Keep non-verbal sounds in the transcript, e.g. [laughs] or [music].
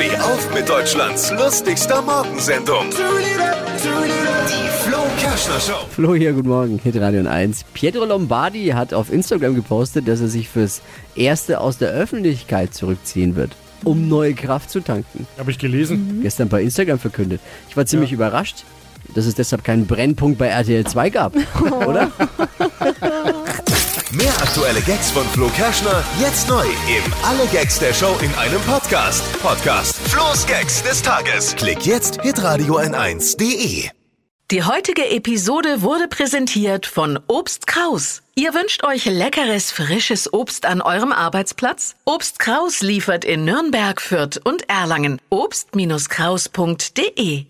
Steh auf mit Deutschlands lustigster Morgensendung. Die Flo Kerschner Show. Flo hier, guten Morgen, Hit Radio 1. Pietro Lombardi hat auf Instagram gepostet, dass er sich fürs Erste aus der Öffentlichkeit zurückziehen wird, um neue Kraft zu tanken. Habe ich gelesen. Gestern bei Instagram verkündet. Ich war ziemlich überrascht, dass es deshalb keinen Brennpunkt bei RTL 2 gab, [laughs] oder? [laughs] Mehr aktuelle Gags von Flo Kerschner jetzt neu im Alle Gags der Show in einem Podcast. Podcast Flo's Gags des Tages. Klick jetzt hitradio n1.de. Die heutige Episode wurde präsentiert von Obst Kraus. Ihr wünscht euch leckeres, frisches Obst an eurem Arbeitsplatz? Obst Kraus liefert in Nürnberg, Fürth und Erlangen. Obst-Kraus.de